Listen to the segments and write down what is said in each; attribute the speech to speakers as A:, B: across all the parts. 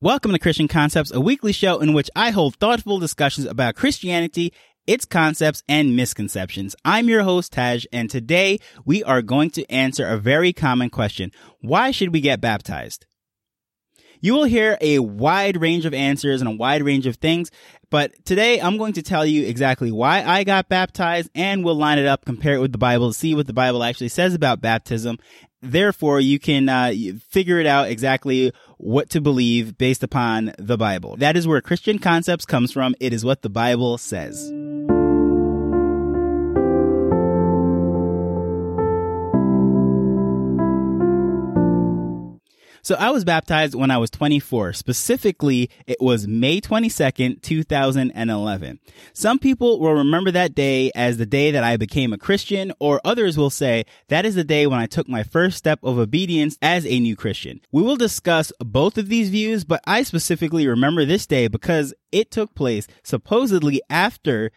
A: Welcome to Christian Concepts, a weekly show in which I hold thoughtful discussions about Christianity, its concepts, and misconceptions. I'm your host, Taj, and today we are going to answer a very common question. Why should we get baptized? You will hear a wide range of answers and a wide range of things, but today I'm going to tell you exactly why I got baptized and we'll line it up, compare it with the Bible, see what the Bible actually says about baptism. Therefore, you can uh, figure it out exactly what to believe based upon the Bible. That is where Christian concepts comes from. It is what the Bible says. So I was baptized when I was 24. Specifically, it was May 22nd, 2011. Some people will remember that day as the day that I became a Christian, or others will say that is the day when I took my first step of obedience as a new Christian. We will discuss both of these views, but I specifically remember this day because it took place supposedly after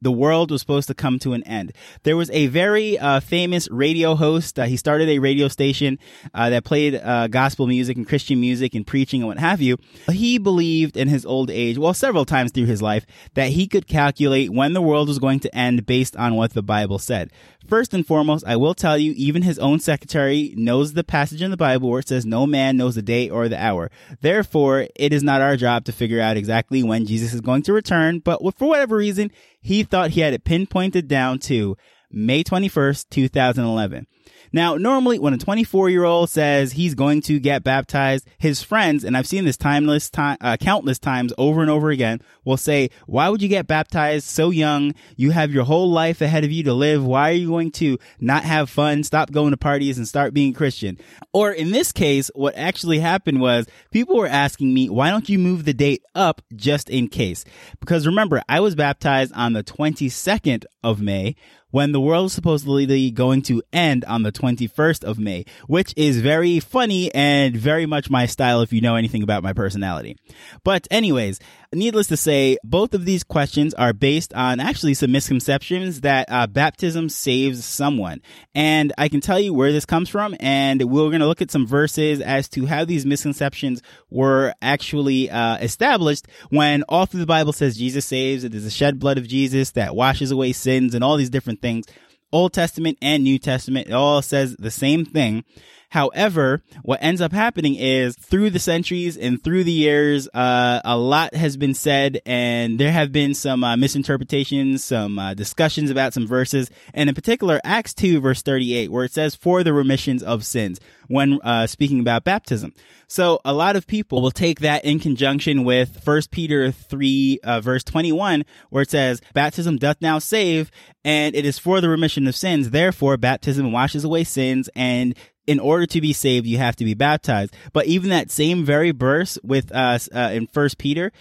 A: the world was supposed to come to an end. There was a very uh, famous radio host. Uh, he started a radio station uh, that played uh, gospel music and Christian music and preaching and what have you. He believed in his old age, well, several times through his life, that he could calculate when the world was going to end based on what the Bible said. First and foremost, I will tell you, even his own secretary knows the passage in the Bible where it says, No man knows the day or the hour. Therefore, it is not our job to figure out exactly when Jesus is going to return, but for whatever reason, he thought he had it pinpointed down to May 21st, 2011. Now, normally when a 24 year old says he's going to get baptized, his friends, and I've seen this timeless time, uh, countless times over and over again, will say, why would you get baptized so young? You have your whole life ahead of you to live. Why are you going to not have fun, stop going to parties and start being Christian? Or in this case, what actually happened was people were asking me, why don't you move the date up just in case? Because remember, I was baptized on the 22nd of May, when the world is supposedly going to end on the 21st of May, which is very funny and very much my style if you know anything about my personality. But anyways, needless to say, both of these questions are based on actually some misconceptions that uh, baptism saves someone. And I can tell you where this comes from, and we're going to look at some verses as to how these misconceptions were actually uh, established when all through the Bible says Jesus saves, it is the shed blood of Jesus that washes away sins and all these different things. Old Testament and New Testament, it all says the same thing. However, what ends up happening is through the centuries and through the years, uh, a lot has been said and there have been some uh, misinterpretations, some uh, discussions about some verses, and in particular, Acts 2 verse 38, where it says, for the remissions of sins, when uh, speaking about baptism. So a lot of people will take that in conjunction with First Peter 3 uh, verse 21, where it says, baptism doth now save, and it is for the remission of sins. Therefore, baptism washes away sins and in order to be saved, you have to be baptized. But even that same very verse with us uh, in First Peter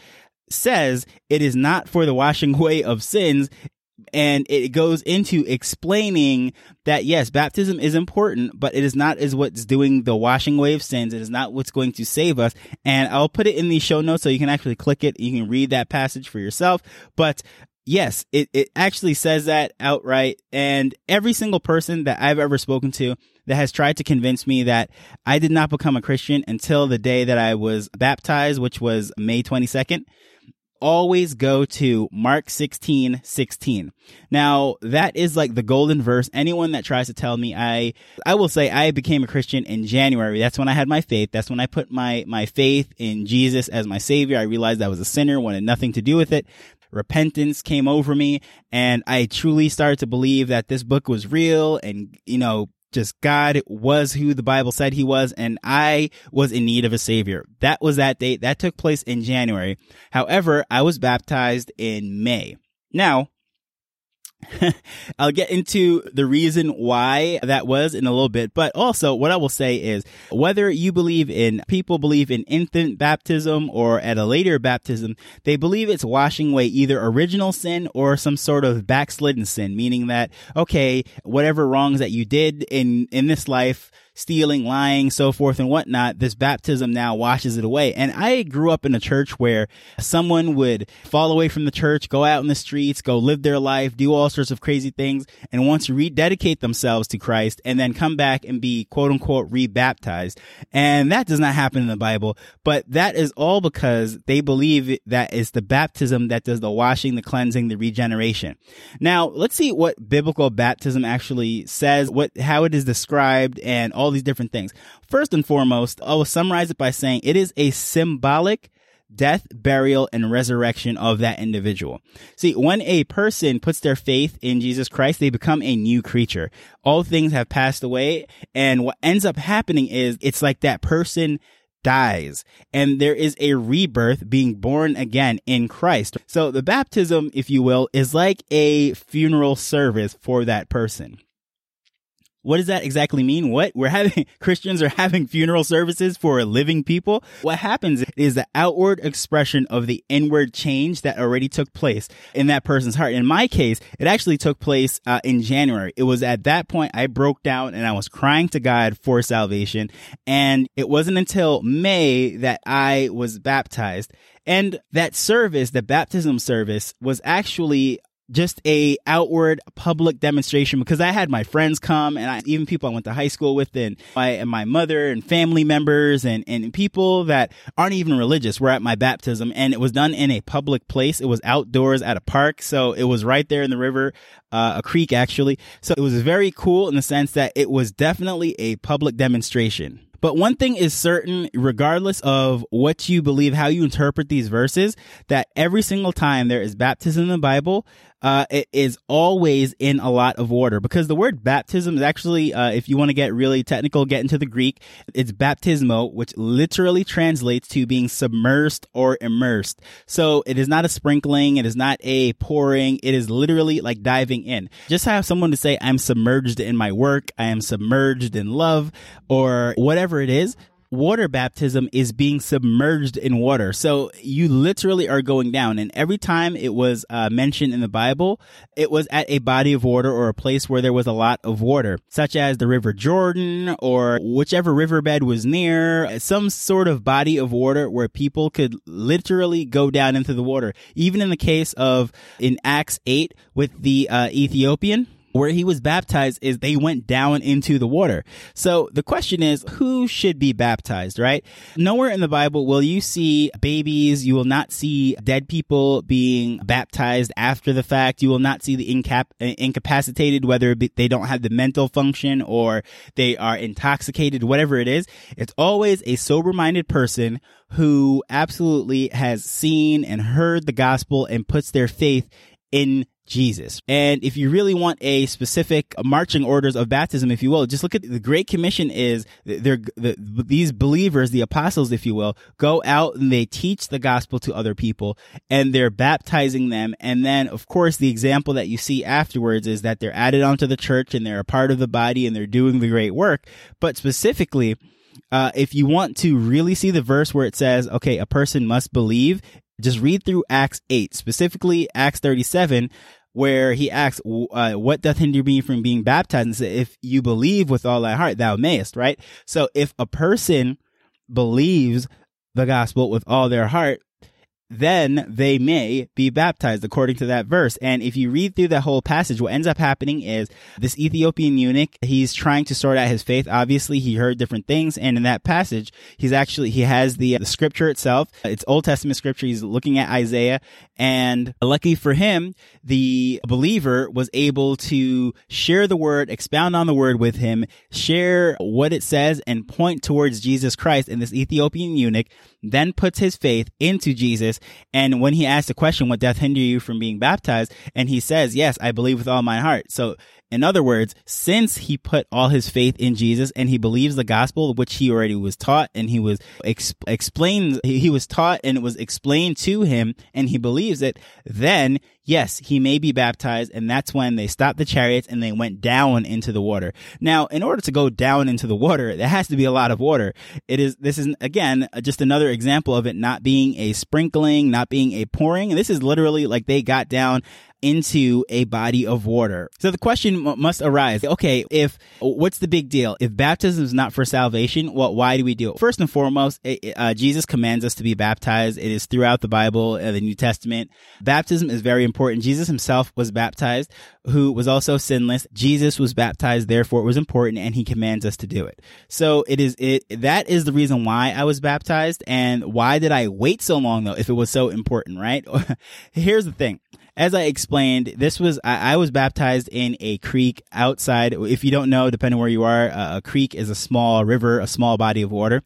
A: says it is not for the washing away of sins. And it goes into explaining that yes, baptism is important, but it is not is what's doing the washing away of sins. It is not what's going to save us. And I'll put it in the show notes so you can actually click it. You can read that passage for yourself. But yes, it, it actually says that outright. And every single person that I've ever spoken to that has tried to convince me that I did not become a Christian until the day that I was baptized, which was May 22nd, always go to Mark 16, 16. Now, that is like the golden verse. Anyone that tries to tell me I, I will say I became a Christian in January. That's when I had my faith. That's when I put my, my faith in Jesus as my savior. I realized I was a sinner, wanted nothing to do with it repentance came over me and I truly started to believe that this book was real and, you know, just God was who the Bible said he was, and I was in need of a savior. That was that date. That took place in January. However, I was baptized in May. Now, I'll get into the reason why that was in a little bit, but also what I will say is whether you believe in people believe in infant baptism or at a later baptism, they believe it's washing away either original sin or some sort of backslidden sin, meaning that, okay, whatever wrongs that you did in, in this life, stealing, lying, so forth and whatnot, this baptism now washes it away. And I grew up in a church where someone would fall away from the church, go out in the streets, go live their life, do all sorts of crazy things, and to rededicate themselves to Christ and then come back and be quote unquote rebaptized. And that does not happen in the Bible, but that is all because they believe that it's the baptism that does the washing, the cleansing, the regeneration. Now, let's see what biblical baptism actually says, what, how it is described and all these different things. First and foremost, I will summarize it by saying it is a symbolic death, burial, and resurrection of that individual. See, when a person puts their faith in Jesus Christ, they become a new creature. All things have passed away. And what ends up happening is it's like that person dies and there is a rebirth being born again in Christ. So the baptism, if you will, is like a funeral service for that person. What does that exactly mean? What we're having Christians are having funeral services for living people. What happens is the outward expression of the inward change that already took place in that person's heart. In my case, it actually took place uh, in January. It was at that point I broke down and I was crying to God for salvation. And it wasn't until May that I was baptized. And that service, the baptism service was actually just a outward public demonstration because I had my friends come and I, even people I went to high school with and my, and my mother and family members and, and people that aren't even religious were at my baptism and it was done in a public place. It was outdoors at a park. So it was right there in the river, uh, a creek actually. So it was very cool in the sense that it was definitely a public demonstration. But one thing is certain, regardless of what you believe, how you interpret these verses, that every single time there is baptism in the Bible, uh, it is always in a lot of water because the word baptism is actually, uh, if you want to get really technical, get into the Greek, it's baptismo, which literally translates to being submersed or immersed. So it is not a sprinkling. It is not a pouring. It is literally like diving in. Just have someone to say, I'm submerged in my work. I am submerged in love or whatever it is water baptism is being submerged in water. So you literally are going down. And every time it was uh, mentioned in the Bible, it was at a body of water or a place where there was a lot of water, such as the River Jordan or whichever riverbed was near, some sort of body of water where people could literally go down into the water. Even in the case of in Acts 8 with the uh, Ethiopian, where he was baptized is they went down into the water. So the question is, who should be baptized, right? Nowhere in the Bible will you see babies. You will not see dead people being baptized after the fact. You will not see the incap- incapacitated, whether they don't have the mental function or they are intoxicated, whatever it is. It's always a sober minded person who absolutely has seen and heard the gospel and puts their faith in Jesus. And if you really want a specific marching orders of baptism, if you will, just look at the Great Commission is they're, the, these believers, the apostles, if you will, go out and they teach the gospel to other people and they're baptizing them. And then, of course, the example that you see afterwards is that they're added onto the church and they're a part of the body and they're doing the great work. But specifically, uh, if you want to really see the verse where it says, okay, a person must believe, just read through Acts 8, specifically Acts 37, where he asks, uh, what doth hinder me from being baptized? And say, if you believe with all thy heart, thou mayest, right? So if a person believes the gospel with all their heart, then they may be baptized according to that verse. And if you read through that whole passage, what ends up happening is this Ethiopian eunuch, he's trying to sort out his faith. Obviously, he heard different things. And in that passage, he's actually, he has the, the scripture itself. It's Old Testament scripture. He's looking at Isaiah. And lucky for him, the believer was able to share the word, expound on the word with him, share what it says and point towards Jesus Christ. And this Ethiopian eunuch then puts his faith into Jesus. And when he asks the question, what death hinder you from being baptized? And he says, yes, I believe with all my heart. So in other words, since he put all his faith in Jesus and he believes the gospel, which he already was taught and he was exp- explained, he was taught and it was explained to him and he believes it, then yes, he may be baptized. And that's when they stopped the chariots and they went down into the water. Now, in order to go down into the water, there has to be a lot of water. It is, this is again, just another example of it not being a sprinkling, not being a pouring. This is literally like they got down into a body of water. So the question m- must arise. Okay, if what's the big deal? If baptism is not for salvation, well, why do we do it? First and foremost, it, uh, Jesus commands us to be baptized. It is throughout the Bible, uh, the New Testament. Baptism is very important. Jesus himself was baptized, who was also sinless. Jesus was baptized, therefore it was important, and he commands us to do it. So it is it that is the reason why I was baptized, and why did I wait so long though? If it was so important, right? Here's the thing as I explained, this was I, I, was baptized in a creek outside. If you don't know, depending where you are, uh, a creek is a small river, a small body of water.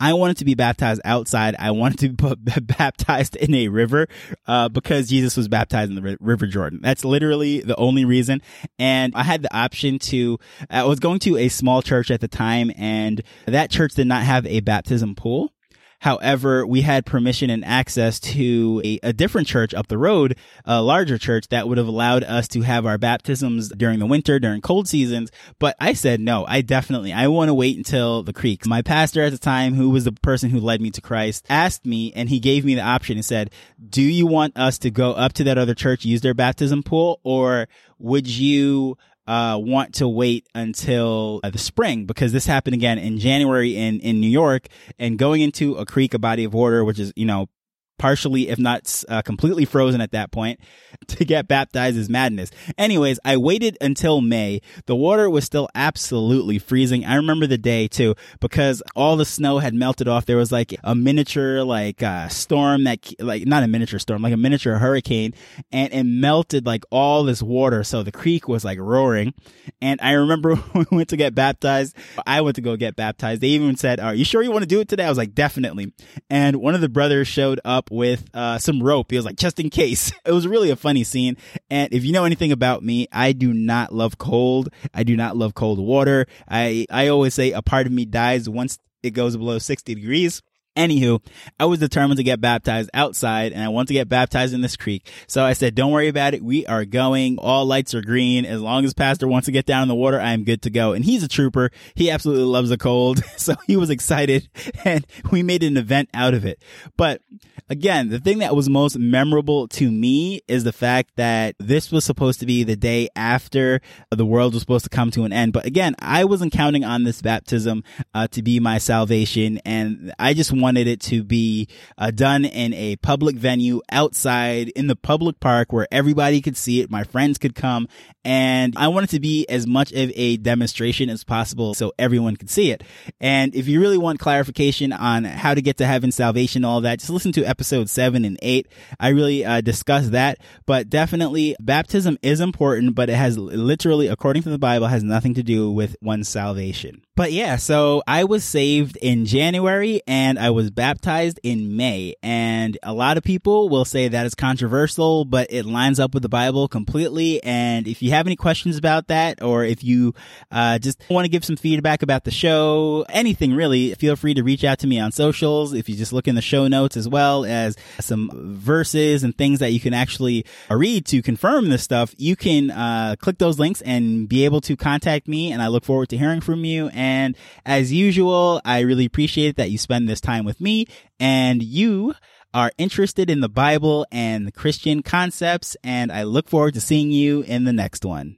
A: I wanted to be baptized outside. I wanted to be baptized in a river uh, because Jesus was baptized in the River Jordan. That's literally the only reason. And I had the option to. I was going to a small church at the time, and that church did not have a baptism pool. However, we had permission and access to a, a, different church up the road, a larger church that would have allowed us to have our baptisms during the winter, during cold seasons. But I said, no, I definitely, I want to wait until the creek. My pastor at the time, who was the person who led me to Christ, asked me and he gave me the option and said, do you want us to go up to that other church, use their baptism pool, or would you uh, want to wait until uh, the spring because this happened again in January in, in New York and going into a creek, a body of water, which is, you know, partially, if not uh, completely frozen at that point. To get baptized is madness. Anyways, I waited until May. The water was still absolutely freezing. I remember the day too because all the snow had melted off. There was like a miniature like uh, storm that like not a miniature storm, like a miniature hurricane, and it melted like all this water. So the creek was like roaring. And I remember we went to get baptized. I went to go get baptized. They even said, "Are you sure you want to do it today?" I was like, "Definitely." And one of the brothers showed up with uh, some rope. He was like, just in case. It was really a funny scene. And if you know anything about me, I do not love cold. I do not love cold water. I, I always say a part of me dies once it goes below 60 degrees. Anywho, I was determined to get baptized outside and I want to get baptized in this creek. So I said, don't worry about it. We are going. All lights are green. As long as pastor wants to get down in the water, I am good to go. And he's a trooper. He absolutely loves the cold. So he was excited and we made an event out of it. But again, the thing that was most memorable to me is the fact that this was supposed to be the day after the world was supposed to come to an end. But again, I wasn't counting on this baptism uh, to be my salvation. And I just wanted wanted it to be uh, done in a public venue outside in the public park where everybody could see it. My friends could come and I wanted to be as much of a demonstration as possible so everyone could see it. And if you really want clarification on how to get to heaven, salvation, all that, just listen to episode seven and eight. I really uh, discuss that, but definitely baptism is important, but it has literally, according to the Bible, has nothing to do with one's salvation. But yeah, so I was saved in January and I was baptized in May. And a lot of people will say that is controversial, but it lines up with the Bible completely. And if you have any questions about that, or if you uh, just want to give some feedback about the show, anything really, feel free to reach out to me on socials. If you just look in the show notes as well as some verses and things that you can actually read to confirm this stuff, you can uh, click those links and be able to contact me. And I look forward to hearing from you. And as usual, I really appreciate that you spend this time with me and you are interested in the Bible and Christian concepts. And I look forward to seeing you in the next one.